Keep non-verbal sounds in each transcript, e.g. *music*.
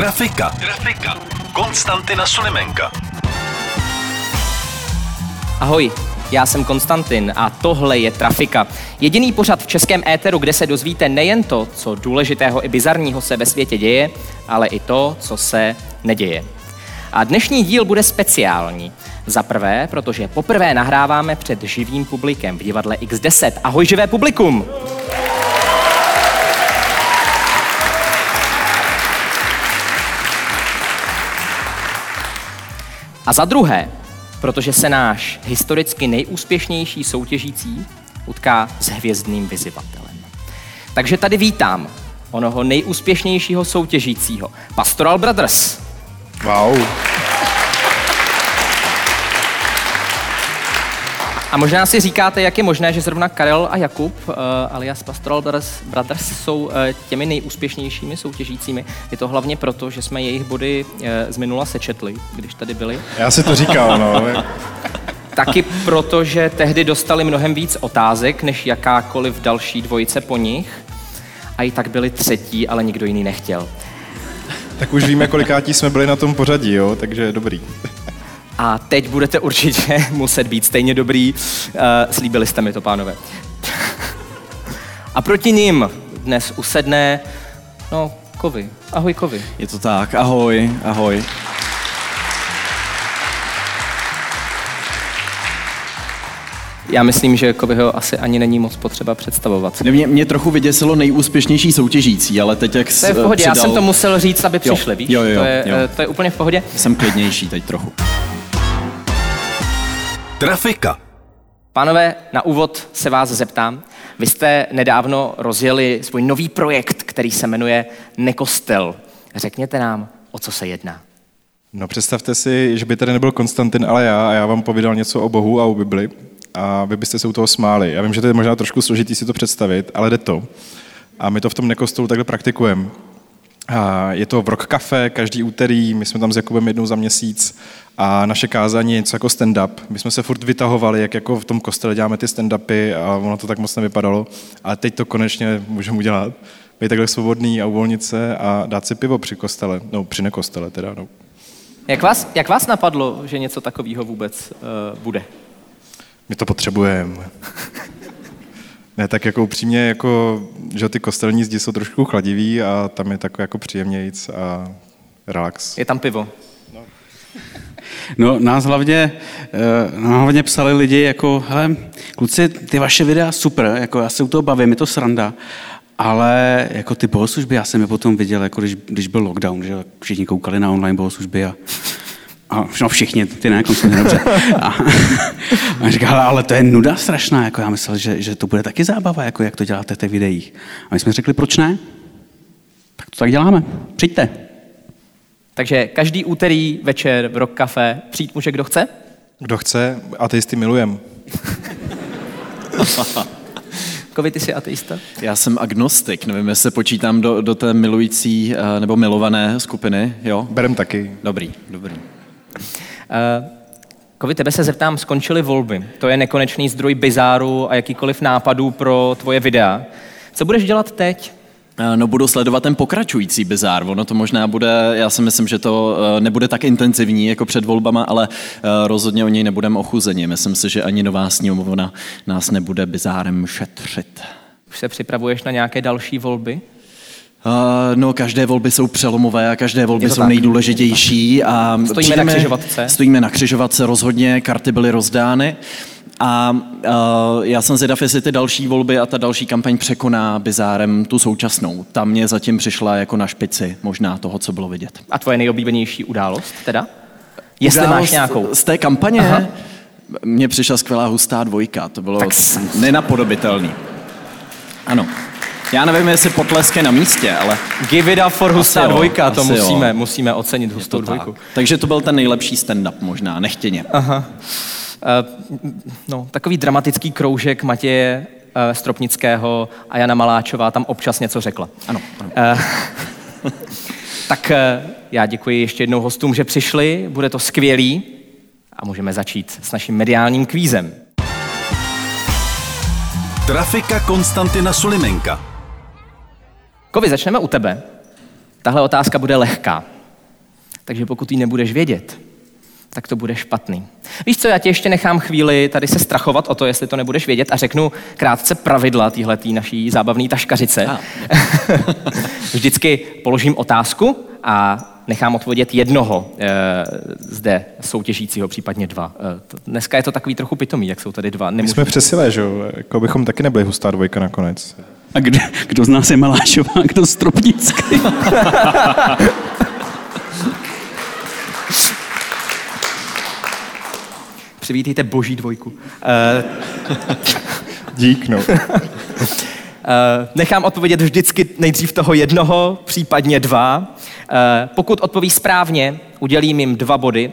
Trafika. Trafika. Konstantina Sulimenka. Ahoj, já jsem Konstantin a tohle je Trafika. Jediný pořad v českém éteru, kde se dozvíte nejen to, co důležitého i bizarního se ve světě děje, ale i to, co se neděje. A dnešní díl bude speciální. Za prvé, protože poprvé nahráváme před živým publikem v divadle X10. Ahoj živé publikum! A za druhé, protože se náš historicky nejúspěšnější soutěžící utká s hvězdným vyzivatelem. Takže tady vítám onoho nejúspěšnějšího soutěžícího, Pastoral Brothers. Wow. A možná si říkáte, jak je možné, že zrovna Karel a Jakub, uh, alias Pastoral Brothers, Brothers jsou uh, těmi nejúspěšnějšími soutěžícími. Je to hlavně proto, že jsme jejich body uh, z minula sečetli, když tady byli. Já si to říkal, no. Taky proto, že tehdy dostali mnohem víc otázek, než jakákoliv další dvojice po nich. A i tak byli třetí, ale nikdo jiný nechtěl. Tak už víme, kolikátí jsme byli na tom pořadí, jo, takže dobrý. A teď budete určitě *laughs* muset být stejně dobrý. Uh, slíbili jste mi to, pánové. *laughs* A proti ním dnes usedne, no, Kovy. Ahoj, Kovy. Je to tak, ahoj, ahoj. Já myslím, že Kovyho asi ani není moc potřeba představovat. Mě, mě trochu vyděsilo nejúspěšnější soutěžící, ale teď jak To je v pohodě, přidal... já jsem to musel říct, aby Jo, přišli, víš? jo, jo, to, je, jo. eh, to je úplně v pohodě. Jsem klidnější teď trochu. Trafika. Pánové, na úvod se vás zeptám. Vy jste nedávno rozjeli svůj nový projekt, který se jmenuje Nekostel. Řekněte nám, o co se jedná. No představte si, že by tady nebyl Konstantin, ale já a já vám povídal něco o Bohu a o Bibli a vy byste se u toho smáli. Já vím, že to je možná trošku složitý si to představit, ale jde to. A my to v tom nekostelu takhle praktikujeme. A je to v Rock Cafe každý úterý, my jsme tam s Jakubem jednou za měsíc a naše kázání je něco jako stand-up. My jsme se furt vytahovali, jak jako v tom kostele děláme ty stand-upy a ono to tak moc nevypadalo. Ale teď to konečně můžeme udělat. Být takhle svobodný a uvolnit se a dát si pivo při kostele. No, při nekostele teda. No. Jak vás, jak vás napadlo, že něco takového vůbec uh, bude? My to potřebujeme. *laughs* Ne, tak jako upřímně, jako, že ty kostelní zdi jsou trošku chladivý a tam je takový jako příjemnějíc a relax. Je tam pivo. No, nás hlavně, eh, nám hlavně psali lidi jako, hele, kluci, ty vaše videa super, jako já se u toho bavím, je to sranda, ale jako ty bohoslužby, já jsem je potom viděl, jako když, když byl lockdown, že všichni koukali na online bohoslužby a a no všichni, ty ne, konečně dobře. A, a říkal, ale to je nuda strašná, jako já myslel, že, že to bude taky zábava, jako jak to děláte v těch videích. A my jsme řekli, proč ne? Tak to tak děláme, přijďte. Takže každý úterý večer v Rock Cafe přijít může kdo chce? Kdo chce, ateisty milujem. *laughs* Kovy, ty jsi ateista? Já jsem agnostik, nevím, jestli se počítám do, do té milující eh, nebo milované skupiny, jo? Berem taky. Dobrý, dobrý. Uh, Kovy, tebe se zeptám, skončily volby. To je nekonečný zdroj bizáru a jakýkoliv nápadů pro tvoje videa. Co budeš dělat teď? Eh, No budu sledovat ten pokračující bizár. Ono to možná bude, já si myslím, že to eh, nebude tak intenzivní jako před volbama, ale eh, rozhodně o něj nebudeme ochuzeni. Myslím si, že ani nová sněmovna nás nebude bizárem šetřit. Už se připravuješ na nějaké další volby? Uh, no, každé volby jsou přelomové a každé volby jsou tak. nejdůležitější. A Stojíme na křižovatce. Stojíme na křižovatce, rozhodně, karty byly rozdány. A uh, já jsem zvědav, jestli ty další volby a ta další kampaň překoná bizárem tu současnou. Ta mě zatím přišla jako na špici možná toho, co bylo vidět. A tvoje nejoblíbenější událost teda? Jestli Událost máš nějakou. Z té kampaně Aha. mně přišla skvělá hustá dvojka. To bylo Tak nenapodobitelný. Ano. Já nevím, jestli potlesk je na místě, ale... Give it up for hustá jo, dvojka, to asi jo. musíme, musíme ocenit hustou to tak. dvojku. Takže to byl ten nejlepší stand-up možná, nechtěně. Aha. Uh, no, takový dramatický kroužek Matěje uh, Stropnického a Jana Maláčová tam občas něco řekla. Ano, ano. Uh, tak uh, já děkuji ještě jednou hostům, že přišli, bude to skvělý a můžeme začít s naším mediálním kvízem. Trafika Konstantina Sulimenka. Kovi, začneme u tebe. Tahle otázka bude lehká. Takže pokud ji nebudeš vědět, tak to bude špatný. Víš co, já tě ještě nechám chvíli tady se strachovat o to, jestli to nebudeš vědět a řeknu krátce pravidla téhletý naší zábavné taškařice. A. *laughs* Vždycky položím otázku a nechám odpovědět jednoho e, zde soutěžícího, případně dva. E, to, dneska je to takový trochu pitomý, jak jsou tady dva. My Nemůžu... jsme přesilé, že jo? Jako bychom taky nebyli hustá dvojka nakonec. A kdo, kdo z nás je Malášová, a kdo Stropnický? Přivítejte boží dvojku. E, Dík, no. Eh, nechám odpovědět vždycky nejdřív toho jednoho, případně dva. Eh, Pokud odpoví správně, udělím jim dva body.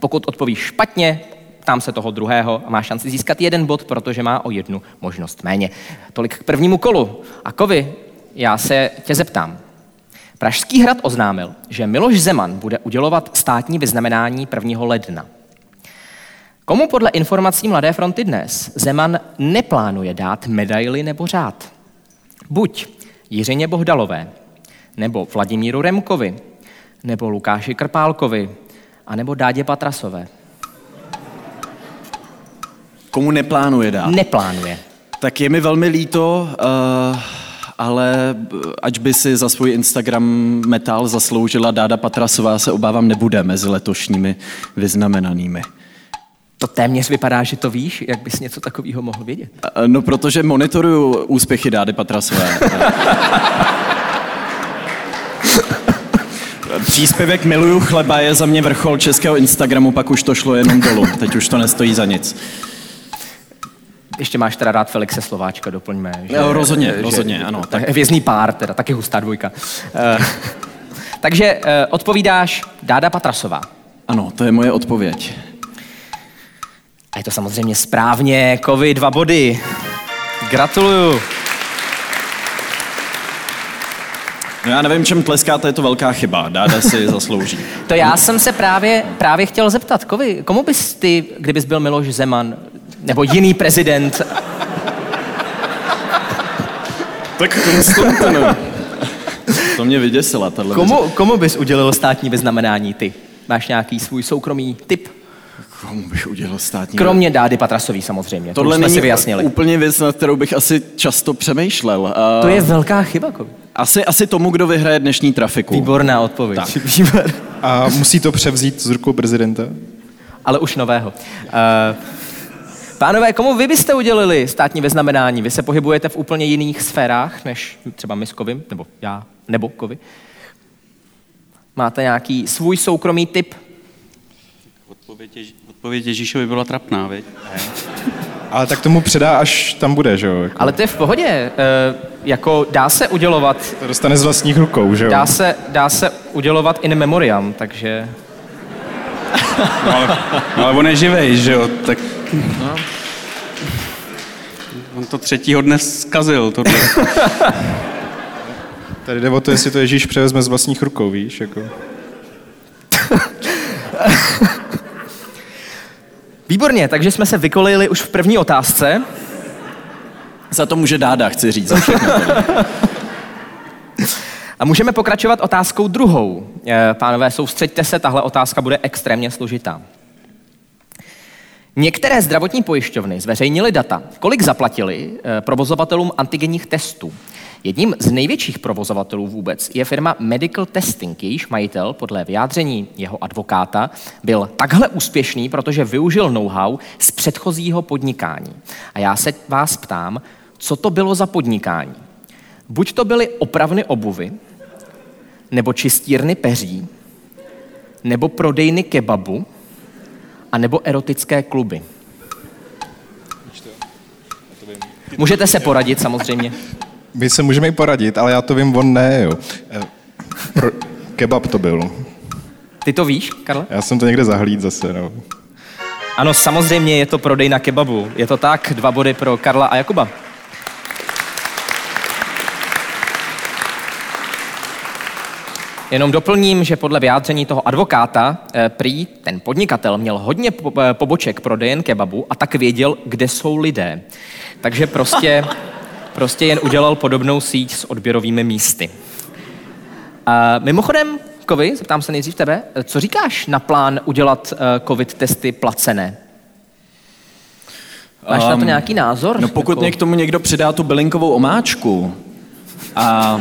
Pokud odpoví špatně, tam se toho druhého a má šanci získat jeden bod, protože má o jednu možnost méně. Tolik k prvnímu kolu. A Kovi, já se tě zeptám. Pražský hrad oznámil, že Miloš Zeman bude udělovat státní vyznamenání 1. ledna. Komu podle informací Mladé fronty dnes Zeman neplánuje dát medaili nebo řád? Buď Jiřině Bohdalové, nebo Vladimíru Remkovi, nebo Lukáši Krpálkovi, anebo Dádě Patrasové. Komu neplánuje dát? Neplánuje. Tak je mi velmi líto, uh, ale ať by si za svůj Instagram metal zasloužila Dáda Patrasová, se obávám nebude mezi letošními vyznamenanými. To téměř vypadá, že to víš, jak bys něco takového mohl vědět. Uh, No, protože monitoruju úspěchy Dády Patrasové. *laughs* Příspěvek Miluju chleba je za mě vrchol českého Instagramu, pak už to šlo jenom dolů. Teď už to nestojí za nic. Ještě máš teda rád Felixe Slováčka, doplňme. Že, Jo, rozhodně, rozhodně, ano, Tak. Hvězdný pár, teda taky hustá dvojka. Eh, *laughs* Takže eh, odpovídáš Dáda Patrasová. Ano, to je moje odpověď. A je to samozřejmě správně, Kovi, dva body. Gratuluju. No já nevím, čem tleskáte, je to velká chyba. Dáda si *laughs* zaslouží. To já jsem se právě, právě chtěl zeptat, Kovi, komu bys ty, kdybys byl Miloš Zeman, nebo jiný prezident, Tak Konstantino. To mě vyděsila, tahle komu, komu bys udělil státní vyznamenání ty? Máš nějaký svůj soukromý tip? Komu bych udělal státní Kromě Dády Patrasový samozřejmě, to Tohle už jsme není si vyjasnili. úplně věc, nad kterou bych asi často přemýšlel. Uh, To je velká chyba, Kovi. asi, asi tomu, kdo vyhraje dnešní trafiku. Výborná odpověď. Tak. Výbor. A musí to převzít z rukou prezidenta? Ale už nového. Uh, pánové, komu vy byste udělili státní vyznamenání? Vy se pohybujete v úplně jiných sférách, než třeba my s Kovim, nebo já, nebo Kovi. Máte nějaký svůj soukromý tip? Odpověď, Ježí, odpověď Ježíšovi byla trapná, viď? *laughs* Ale tak tomu předá, až tam bude, že jo? Jako, Ale to je v pohodě. Uh, jako dá se udělovat, to dostane z vlastních rukou, že jo? dá se, dá se udělovat in memoriam, takže... No, *laughs* ale, ale on je živej, že jo? Tak... On to třetího dne zkazil, tohle. *laughs* Tady jde o to, jestli to Ježíš převezme z vlastních rukou, víš? Jako. *laughs* Výborně, takže jsme se vykolili už v první otázce. Za to může Dáda, chci říct. Za všechno. A můžeme pokračovat otázkou druhou. Eh, Pánové, soustřeďte se, tahle otázka bude extrémně složitá. Některé zdravotní pojišťovny zveřejnily data, kolik zaplatili eh, provozovatelům antigenních testů. Jedním z největších provozovatelů vůbec je firma Medical Testing, jejíž majitel podle vyjádření jeho advokáta byl takhle úspěšný, protože využil know-how z předchozího podnikání. A já se vás ptám, co to bylo za podnikání? Buď to byly opravny obuvy, nebo čistírny peří, nebo prodejny kebabu, a nebo erotické kluby. Můžete se poradit samozřejmě. My se můžeme i poradit, ale já to vím, on ne, jo. Eh, Pro, kebab to byl. Ty to víš, Karle? Já jsem to někde zahlíd zase, no. Ano, samozřejmě je to prodej na kebabu. Je to tak, dva body pro Karla a Jakuba. Jenom doplním, že podle vyjádření toho advokáta eh, prý ten podnikatel měl hodně eh, poboček prodejen kebabu a tak věděl, kde jsou lidé. Takže prostě, *laughs* prostě jen udělal podobnou síť s odběrovými místy. A mimochodem, Kovi, zeptám se nejdřív tebe, eh, co říkáš na plán udělat covid testy placené? Máš na to Um, nějaký názor? No pokud Jako- mě k tomu někdo přidá tu bylinkovou omáčku a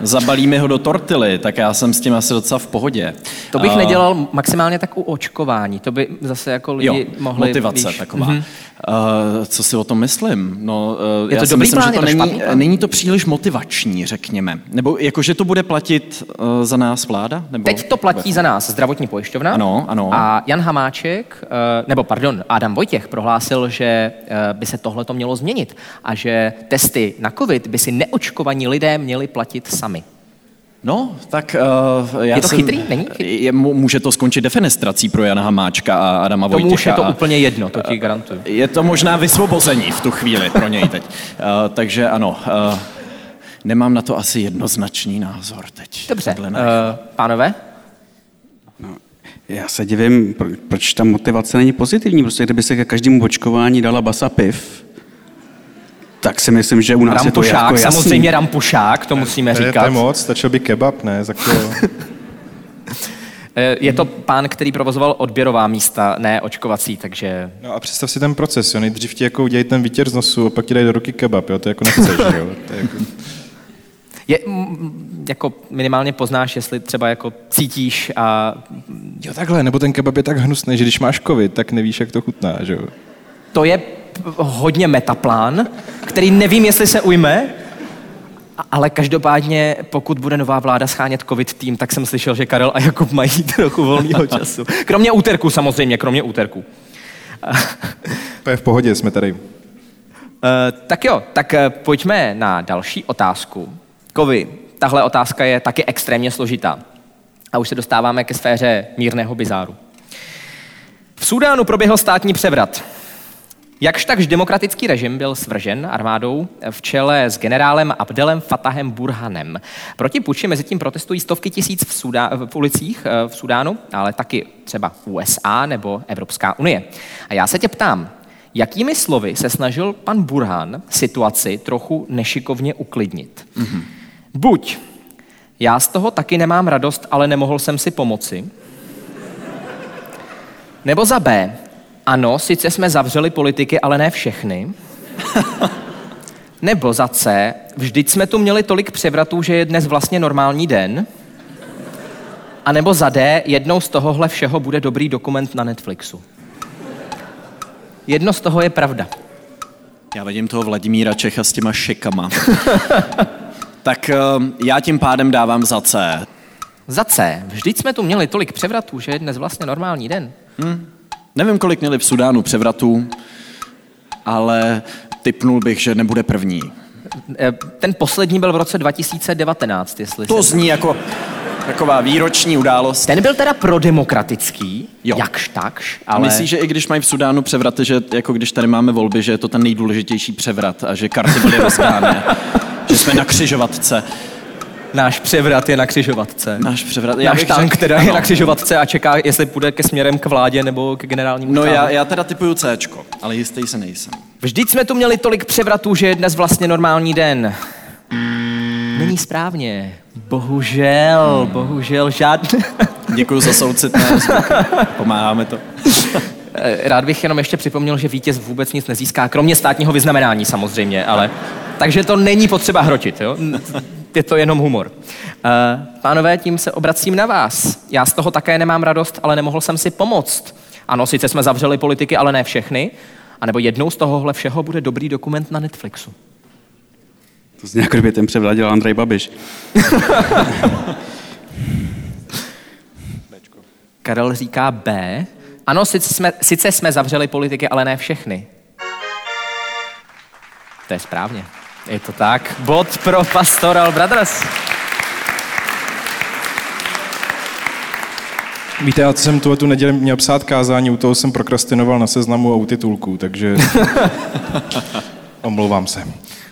zabalí mi ho do tortily, tak já jsem s tím asi docela v pohodě. To bych A- nedělal maximálně tak u očkování. To by zase jako lidi Jo, mohli... motivace víš, taková. mhm. Uh, co si o tom myslím? No, uh, Je já to si dobrý myslím, plán, že to to není, plán? není to příliš motivační, řekněme. Nebo jako, že to bude platit uh, za nás vláda? Nebo... Teď to platí za nás zdravotní pojišťovna. Ano, ano. A Jan Hamáček, eh, nebo pardon, Adam Vojtěch prohlásil, že eh, by se tohle to mělo změnit a že testy na covid by si neočkovaní lidé měli platit sami. No, tak uh, já Je to jsem, chytrý? Není chytrý? Je, může to skončit defenestrací pro Jana Hamáčka a Adama Tomu Vojtěcha. už je to úplně jedno, to ti garantuju. Je to možná vysvobození v tu chvíli pro něj teď. Uh, takže ano, uh, nemám na to asi jednoznačný názor teď. Dobře, uh, pánové, Já se divím, pro- proč ta motivace není pozitivní. Prostě kdyby se ke každému očkování dala basa piv, tak si myslím, že u nás je to Rampušák, jako jasný. samozřejmě Rampušák, to musíme To je, to říkat. je moc, stačil by kebab, ne? Tak to, *laughs* Eh, Je to pán, který provozoval odběrová místa, ne očkovací, takže no a představ si ten proces, jo. Nejdřív ti jako udělají ten výtěr z nosu, a pak ti dají do ruky kebab, jo. To jako nechceš, jo. To je jako... je, jako minimálně poznáš, jestli třeba jako cítíš a Jo, takhle, nebo ten kebab je tak hnusný, že když máš covid, tak nevíš, jak to chutná, že jo. to je hodně metaplán, který nevím, jestli se ujme, ale každopádně, pokud bude nová vláda schánět covid tým, tak jsem slyšel, že Karel a Jakub mají *laughs* trochu volného času. Kromě úterku samozřejmě, kromě úterku. To je v pohodě, jsme tady. Uh, tak jo, tak uh, pojďme na další otázku. Kovi, tahle otázka je taky extrémně složitá. A už se dostáváme ke sféře mírného bizáru. V Súdánu proběhl státní převrat. Jakž takž demokratický režim byl svržen armádou v čele s generálem Abdelem Fatahem Burhanem. Proti puči mezi tím protestují stovky tisíc v, Sudá- v ulicích eh, v Sudánu, ale taky třeba USA nebo Evropská unie. A já se tě ptám, jakými slovy se snažil pan Burhan situaci trochu nešikovně uklidnit? Mm-hmm. Buď já z toho taky nemám radost, ale nemohl jsem si pomoci, nebo za B. Ano, sice jsme zavřeli politiky, ale ne všechny. *laughs* Nebo za C. Vždyť jsme tu měli tolik převratů, že je dnes vlastně normální den. A nebo za D. Jednou z tohohle všeho bude dobrý dokument na Netflixu. Jedno z toho je pravda. Já vidím toho Vladimíra Čecha s těma šikama. *laughs* tak uh, já tím pádem dávám za C. Za C. Vždyť jsme tu měli tolik převratů, že je dnes vlastně normální den. Nevím, kolik měli v Sudánu převratů, ale typnul bych, že nebude první. E, Ten poslední byl v roce 2019, jestli To zní jako taková výroční událost. Ten byl teda prodemokratický, Jo. jakž takž, Ale... ale... Myslíš, že i když mají v Sudánu převraty, že jako když tady máme volby, že je to ten nejdůležitější převrat a že karty byly rozdány, že jsme na křižovatce. Náš převrat je na křižovatce. Náš převrat. Náš tank teda je ano. na křižovatce a čeká, jestli půjde ke směrem k vládě nebo k generálnímu No já, já teda typuju C, ale jistý se nejsem. Vždyť jsme tu měli tolik převratů, že je dnes vlastně normální den. Není správně. Bohužel, bohužel žádný. *laughs* Děkuji za soucitné. Pomáháme to. Eh, Rád bych jenom ještě připomněl, že vítěz vůbec nic nezíská, kromě státního vyznamenání samozřejmě, ale... Takže to není potřeba hrotit, jo? Je to jenom humor. Eh, Pánové, tím se obracím na vás. Já z toho také nemám radost, ale nemohl jsem si pomoct. Ano, sice jsme zavřeli politiky, ale ne všechny. A nebo jednou z tohohle všeho bude dobrý dokument na Netflixu. To zní jako kdyby ten převrat dělal Andrej Babiš. *laughs* Karel říká B. Ano, sice jsme, sice jsme zavřeli politiky, ale ne všechny. To je správně. Je to tak. Bod pro Pastoral Brothers. Víte, já jsem tuhle tu neděli měl psát kázání, u toho jsem prokrastinoval na seznamu a u titulku, takže *laughs* omlouvám se.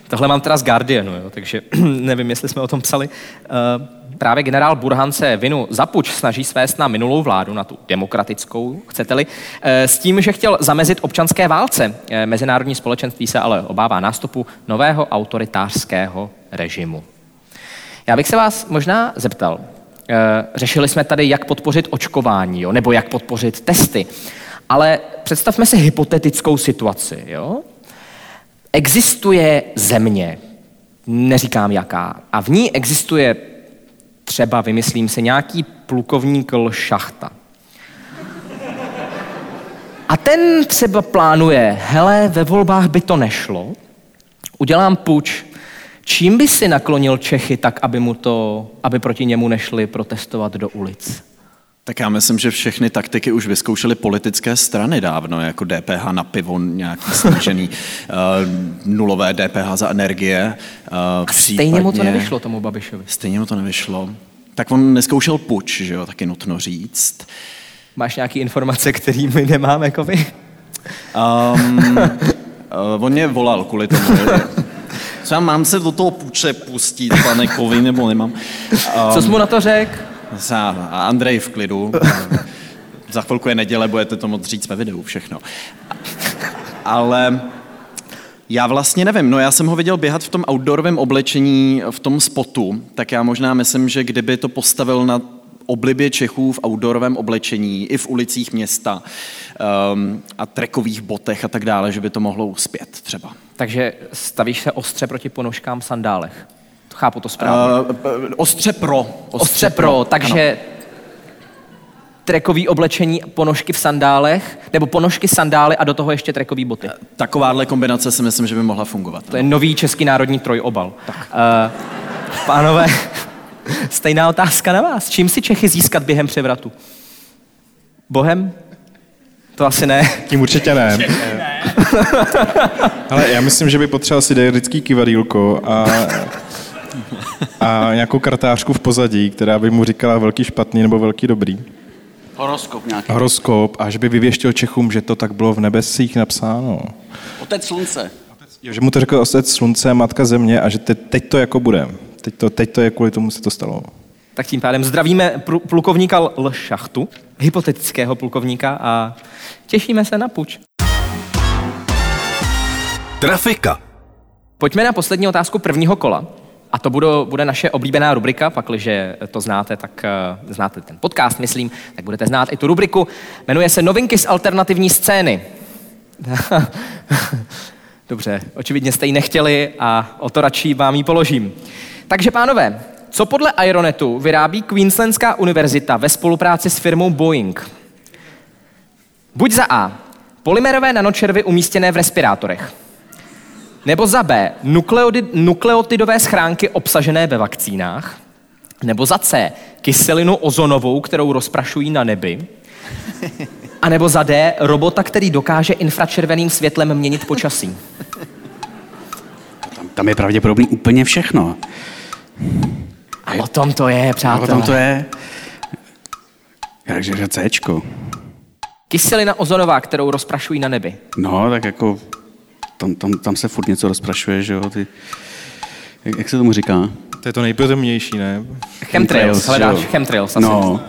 Tohle mám teda z Guardianu, jo, takže *clears throat* nevím, jestli jsme o tom psali. Uh, právě generál Burhan se vinu za puč snaží svést na minulou vládu, na tu demokratickou, chcete-li, eh, s tím, že chtěl zamezit občanské válce. Eh, mezinárodní společenství se ale obává nástupu nového autoritářského režimu. Já bych se vás možná zeptal, řešili jsme tady, jak podpořit očkování, jo, nebo jak podpořit testy, ale představme si hypotetickou situaci. Jo? Existuje země, neříkám jaká, a v ní existuje třeba, vymyslím se, nějaký plukovník šachta. A ten třeba plánuje, hele, ve volbách by to nešlo, udělám puč, čím by si naklonil Čechy tak, aby, mu to, aby proti němu nešli protestovat do ulic? Tak já myslím, že všechny taktiky už vyzkoušely politické strany dávno, jako DPH na pivo, nějaký snížený uh, *laughs* nulové DPH za energie. Uh, stejně mu to nevyšlo tomu Babišovi. Stejně mu to nevyšlo. Tak on neskoušel puč, že jo, taky nutno říct. Máš nějaké informace, které my nemáme, jako vy? Um, uh, on mě volal kvůli tomu. Co mám se do toho puče pustit, pane Kovi, nebo nemám? Um, Co jsi mu na to řekl? A Andrej v klidu. Za chvilku je neděle, budete to moc říct ve videu, všechno. Ale já vlastně nevím, no já jsem ho viděl běhat v tom outdoorovém oblečení, v tom spotu, tak já možná myslím, že kdyby to postavil na oblibě Čechů v outdoorovém oblečení, i v ulicích města um, a trekových botech a tak dále, že by to mohlo uspět třeba. Takže stavíš se ostře proti ponožkám sandálech? Chápu to správně. Uh, ostře pro. Ostře, ostře pro, pro, takže ano. Trekový oblečení, ponožky v sandálech, nebo ponožky, sandály a do toho ještě trekový boty. Takováhle kombinace si myslím, že by mohla fungovat. To je nový český národní trojobal. Tak. Uh, pánové, *laughs* stejná otázka na vás. Čím si Čechy získat během převratu? Bohem? To asi ne. Tím určitě ne. *laughs* Ale já myslím, že by potřeboval si dejrický kivadílko a a nějakou kartářku v pozadí, která by mu říkala velký špatný nebo velký dobrý. Horoskop nějaký. Horoskop a že by vyvěštil Čechům, že to tak bylo v nebesích napsáno. Otec slunce. Jo, že mu to řekl otec slunce, matka země a že te, teď to jako bude. Teď to, teď to je kvůli tomu se to stalo. Tak tím pádem zdravíme plukovníka L. Šachtu, hypotetického plukovníka a těšíme se na puč. Trafika. Pojďme na poslední otázku prvního kola. A to bude, bude naše oblíbená rubrika, pakliže to znáte, tak uh, znáte ten podcast, myslím, tak budete znát i tu rubriku. Jmenuje se Novinky z alternativní scény. *laughs* Dobře, očividně jste ji nechtěli a o to radši vám ji položím. Takže pánové, co podle Aeronetu vyrábí Queenslandská univerzita ve spolupráci s firmou Boeing? Buď za A. Polymerové nanočervy umístěné v respirátorech. Nebo za B, nukleotidové schránky obsažené ve vakcínách. Nebo za C, kyselinu ozonovou, kterou rozprašují na nebi. A nebo za D, robota, který dokáže infračerveným světlem měnit počasí. Tam, tam je pravděpodobně úplně všechno. A o tom to je, přátelé. A o tom to je. Takže Cčko. Kyselina ozonová, kterou rozprašují na nebi. No, tak jako tam, tam, tam se furt něco rozprašuje, že jo, ty, jak, jak se tomu říká? To je to nejpotemnější, ne? Chemtrails, hledáš chemtrails asi. No,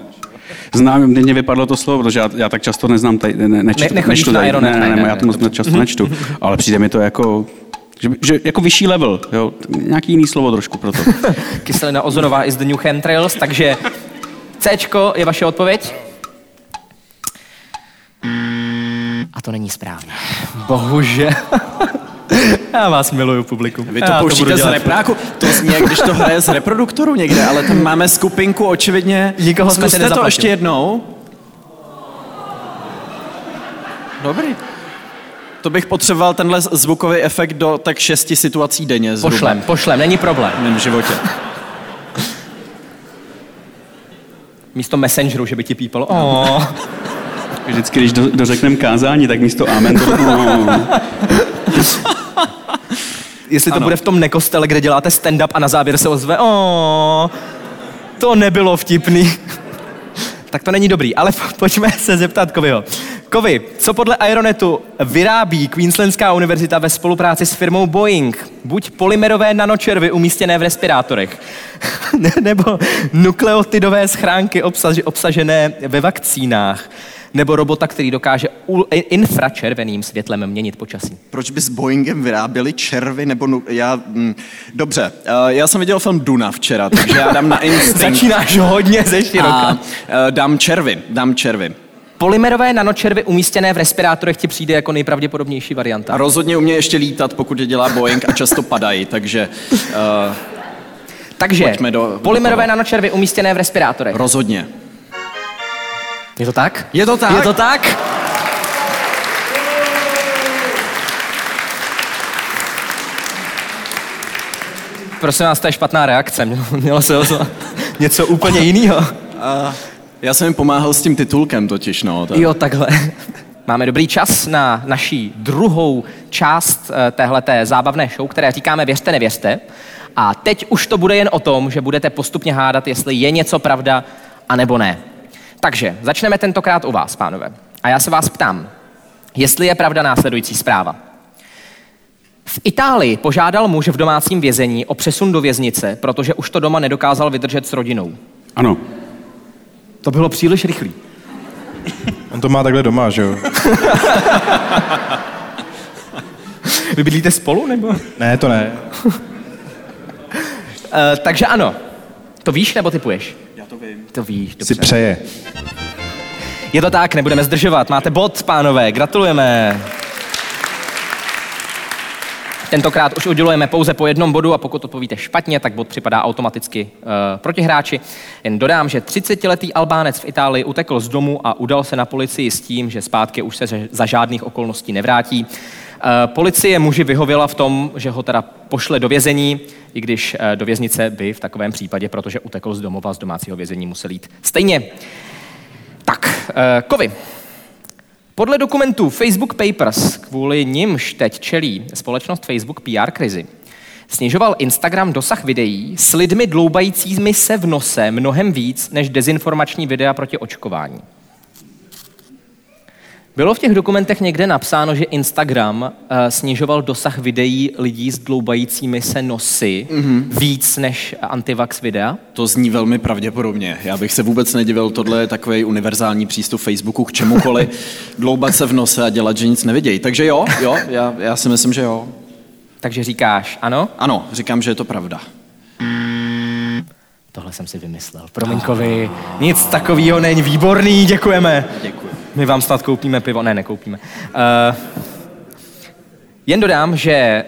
Znám, mě vypadlo to slovo, protože já, já tak často neznám, tady, ne, nečtu, ne, nečtu tady, ne, ne, ne, ne, já to moc často nečtu, *laughs* ale přijde mi to jako, že, že jako vyšší level, jo, nějaký jiný slovo trošku pro to. *laughs* Kyselina ozonová is the new chemtrails, takže C je vaše odpověď? A to není správně. Bohužel. *laughs* Já vás miluju, publikum. Vy to Já pouštíte to z repráku. To zní, jak když to hraje z reproduktoru někde, ale tam máme skupinku, očividně. Nikoho jsme Zkuste to ještě jednou. Dobrý. To bych potřeboval tenhle zvukový efekt do tak šesti situací denně. Zhruba. Pošlem, pošlem, není problém. V mém životě. Místo messengeru, že by ti pípalo. Oh. *laughs* Vždycky, když do, dořekneme kázání, tak místo amen to... No. jestli to Ano. bude v tom nekostele, kde děláte stand-up a na závěr se ozve, o, to nebylo vtipný. *laughs* tak to není dobrý, ale po- pojďme se zeptat Kovyho. Kovy, co podle Aeronetu vyrábí Queenslandská univerzita ve spolupráci s firmou Boeing? Buď polymerové nanočervy umístěné v respirátorech, *laughs* ne- nebo nukleotidové schránky obsaž- obsažené ve vakcínách, nebo robota, který dokáže infračerveným světlem měnit počasí. Proč by s Boeingem vyráběli červy nebo... Nu- já, mm, dobře, uh, já jsem viděl film Duna včera, takže já dám na *laughs* instinkt. Začínáš hodně ze široka. A uh, dám červy, dám červy. Polymerové nanočervy umístěné v respirátorech ti přijde jako nejpravděpodobnější varianta. A rozhodně umě ještě lítat, pokud je dělá Boeing a často padají, takže uh, Takže do- do polymerové toho. nanočervy umístěné v respirátorech. rozhodně. Je to tak? Je to tak? Je to tak? Prosím vás, to je špatná reakce. Mělo, mělo se ozvat *laughs* něco úplně jiného. Já jsem jim pomáhal s tím titulkem totiž, no. To... Jo, takhle. Máme dobrý čas na naší druhou část eh, téhleté zábavné show, které říkáme Věřte, nevěřte. A teď už to bude jen o tom, že budete postupně hádat, jestli je něco pravda, anebo ne. Takže začneme tentokrát u vás, pánové. A já se vás ptám, jestli je pravda následující zpráva. V Itálii požádal muž v domácím vězení o přesun do věznice, protože už to doma nedokázal vydržet s rodinou. Ano. To bylo příliš rychlý. *laughs* On to má takhle doma, že jo? *laughs* Vy bydlíte spolu, nebo? Ne, to ne. Uh, takže ano. To víš, nebo typuješ? Vím. To víš, dobře. Si přeje. Je to tak, nebudeme zdržovat. Máte bod, pánové, gratulujeme. Tentokrát už udělujeme pouze po jednom bodu a pokud odpovíte špatně, tak bod připadá automaticky uh, protihráči. Jen dodám, že 30-letý Albánec v Itálii utekl z domu a udal se na policii s tím, že zpátky už se za- žádných okolností nevrátí. Uh, policie muži vyhověla v tom, že ho teda pošle do vězení, i když uh, do věznice by v takovém případě, protože utekl z domova, z domácího vězení musel jít stejně. Tak, uh, Kovy, podle dokumentů Facebook Papers, kvůli nimž teď čelí společnost Facebook PR krizi, snižoval Instagram dosah videí s lidmi dloubajícími se v nose mnohem víc než dezinformační videa proti očkování. Bylo v těch dokumentech někde napsáno, že Instagram uh, snižoval dosah videí lidí s dloubajícími se nosy mm-hmm. víc než antivax videa? To zní velmi pravděpodobně. Já bych se vůbec nedivil, tohle je takový univerzální přístup Facebooku k čemukoliv, *laughs* dloubat se v nose a dělat, že nic nevidějí. Takže jo, jo, já, já si myslím, že jo. Takže říkáš ano? Ano, říkám, že je to pravda. Tohle jsem si vymyslel. Promiňkovi, nic takového není výborný, děkujeme. Děkuji. My vám snad koupíme pivo. Ne, nekoupíme. Uh, jen dodám, že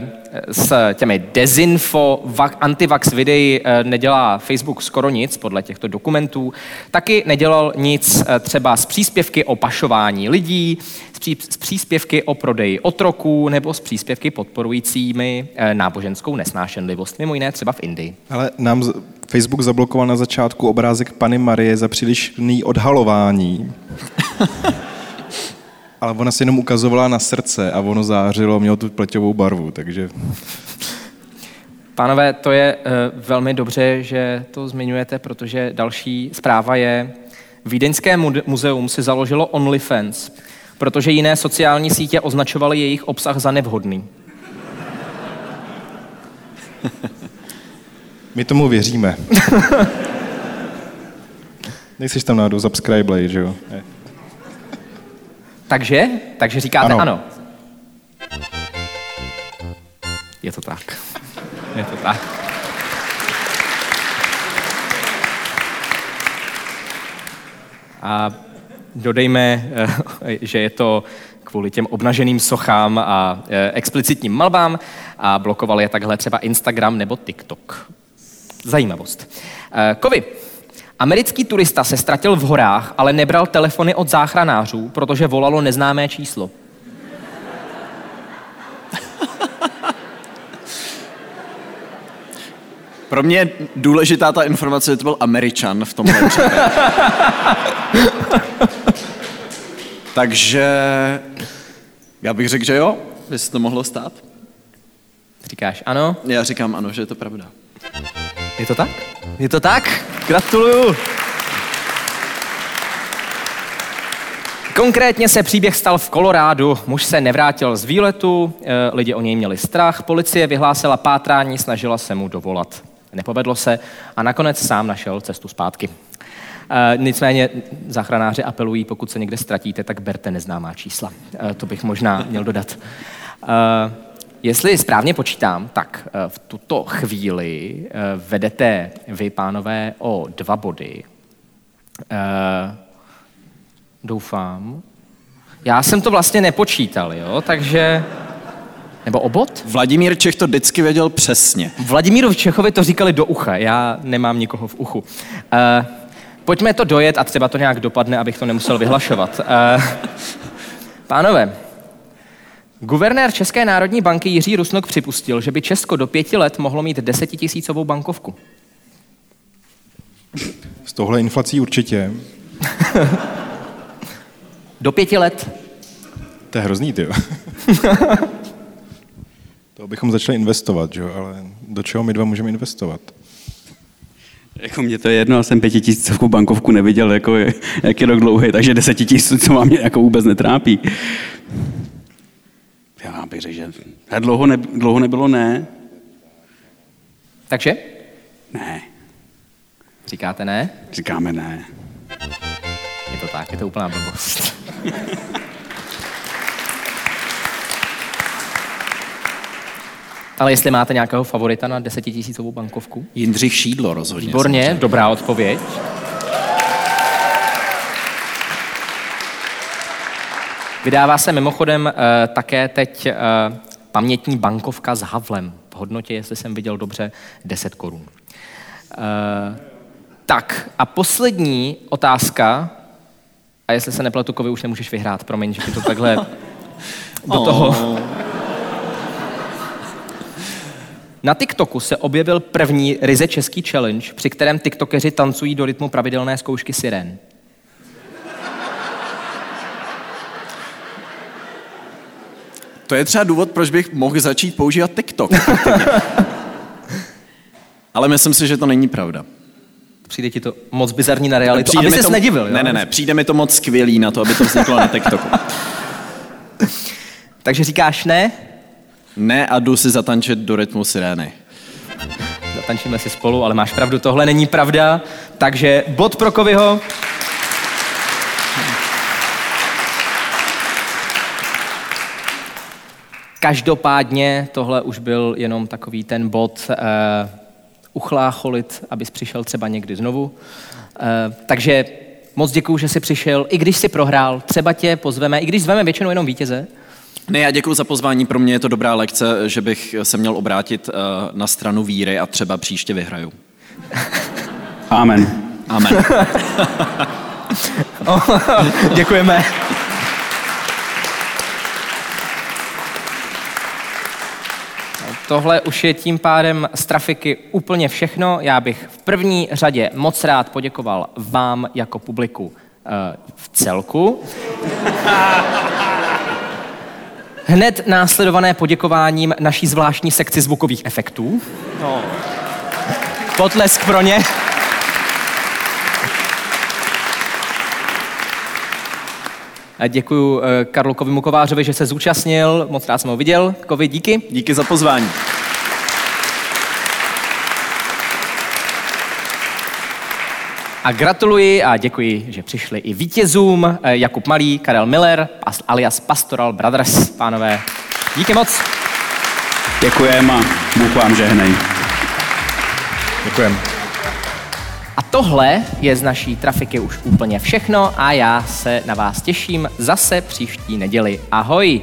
uh, s těmi dezinfo, va- antivax videí uh, nedělá Facebook skoro nic podle těchto dokumentů. Taky nedělal nic uh, třeba s příspěvky o pašování lidí, s, pří, s příspěvky o prodeji otroků nebo s příspěvky podporujícími náboženskou nesnášenlivost, mimo jiné třeba v Indii. Ale nám Facebook zablokoval na začátku obrázek Pany Marie za přílišný odhalování. *laughs* Ale ona si jenom ukazovala na srdce a ono zářilo, mělo tu pleťovou barvu, takže Pánové, to je uh, velmi dobře, že to zmiňujete, protože další zpráva je, Vídeňské mu- muzeum si založilo OnlyFans, protože jiné sociální sítě označovaly jejich obsah za nevhodný. *laughs* my tomu věříme. *laughs* Nejsiš tam náhodou subscribe, že jo? Ne. Takže, takže říkáte ano. Ano. Je to tak. Je to tak. A dodejme, eh, že je to kvůli těm obnaženým sochám a eh, explicitním malbám a blokoval je takhle třeba Instagram nebo TikTok. Zajímavost. Eh, Kovy, americký turista se ztratil v horách, ale nebral telefony od záchranářů, protože volalo neznámé číslo. Pro mě je důležitá ta informace, že to byl Američan v tomhle případě. *laughs* Takže já bych řekl, že jo, by se to mohlo stát. Říkáš ano? Já říkám ano, že je to pravda. Je to tak? Je to tak? Gratuluju. Konkrétně se příběh stal v Kolorádu. Muž se nevrátil z výletu, eh, lidi o něj měli strach, policie vyhlásila pátrání, snažila se mu dovolat. Nepovedlo se a nakonec sám našel cestu zpátky. E, nicméně záchranáři apelují, pokud se někde ztratíte, tak berte neznámá čísla. E, to bych možná měl dodat. E, jestli správně počítám, tak e, v tuto chvíli e, vedete vy, pánové, o dva body. E, doufám. Já jsem to vlastně nepočítal, jo, takže... Nebo obot? Vladimír Čech to vždycky věděl přesně. Vladimíru Čechovi to říkali do ucha, já nemám nikoho v uchu. Uh, pojďme to dojet a třeba to nějak dopadne, abych to nemusel vyhlašovat. Uh, pánové, guvernér České národní banky Jiří Rusnok připustil, že by Česko do pěti let mohlo mít desetitisícovou bankovku. S tohle inflací určitě. *laughs* do pěti let. To je hrozný, ty. *laughs* to bychom začali investovat, že? ale do čeho my dva můžeme investovat? Jako mě to je jedno, já jsem pětitisícovou bankovku neviděl, jako je, jak je rok dlouhý, takže desetitisícová mě jako vůbec netrápí. Bych řekl, že dlouho, ne, dlouho nebylo ne. Takže? Ne. Říkáte ne? Říkáme ne. Je to tak, je to úplná blbost. Ale jestli máte nějakého favorita na desetitisícovou bankovku? Jindřich Šídlo rozhodně. Výborně, dobrá odpověď. Vydává se mimochodem uh, také teď uh, pamětní bankovka s Havlem v hodnotě, jestli jsem viděl dobře, 10 korun. Uh, tak a poslední otázka, a jestli se nepletu, Kovy, už nemůžeš vyhrát, promiň, že to takhle *laughs* do toho... Na TikToku se objevil první ryze český challenge, při kterém TikTokeři tancují do rytmu pravidelné zkoušky sirén. To je třeba důvod, proč bych mohl začít používat TikTok. *laughs* Ale myslím si, že to není pravda. Přijde ti to moc bizarní na realitu, Přijde aby ses to... nedivil. Jo? Ne, ne, ne, přijde mi to moc skvělý na to, aby to vzniklo na TikToku. *laughs* Takže říkáš ne? Ne a jdu si zatančit do rytmu sirény. Zatančíme si spolu, ale máš pravdu, tohle není pravda. Takže bod pro Kovyho. Každopádně tohle už byl jenom takový ten bod uh, uchlácholit, abys přišel třeba někdy znovu. Uh, takže moc děkuju, že jsi přišel. I když jsi prohrál, třeba tě pozveme, i když zveme většinou jenom vítěze. Ne, já děkuji za pozvání, pro mě je to dobrá lekce, že bych se měl obrátit uh, na stranu víry a třeba příště vyhraju. Amen. Amen. *laughs* *laughs* Děkujeme. Tohle už je tím pádem z trafiky úplně všechno. Já bych v první řadě moc rád poděkoval vám jako publiku eh, v celku. Hned následované poděkováním naší zvláštní sekci zvukových efektů. No. Potlesk pro ně. Děkuji eh, Karlu Kovimu Kovářovi, že se zúčastnil. Moc rád jsem ho viděl. Kovi, díky. Díky za pozvání. A gratuluji a děkuji, že přišli i vítězům eh, Jakub Malý, Karel Miller alias Pastoral Brothers. Pánové, díky moc. Děkujeme a Bůh vám žehnej. Děkujeme. Tohle je z naší trafiky už úplně všechno a já se na vás těším zase příští neděli. Ahoj!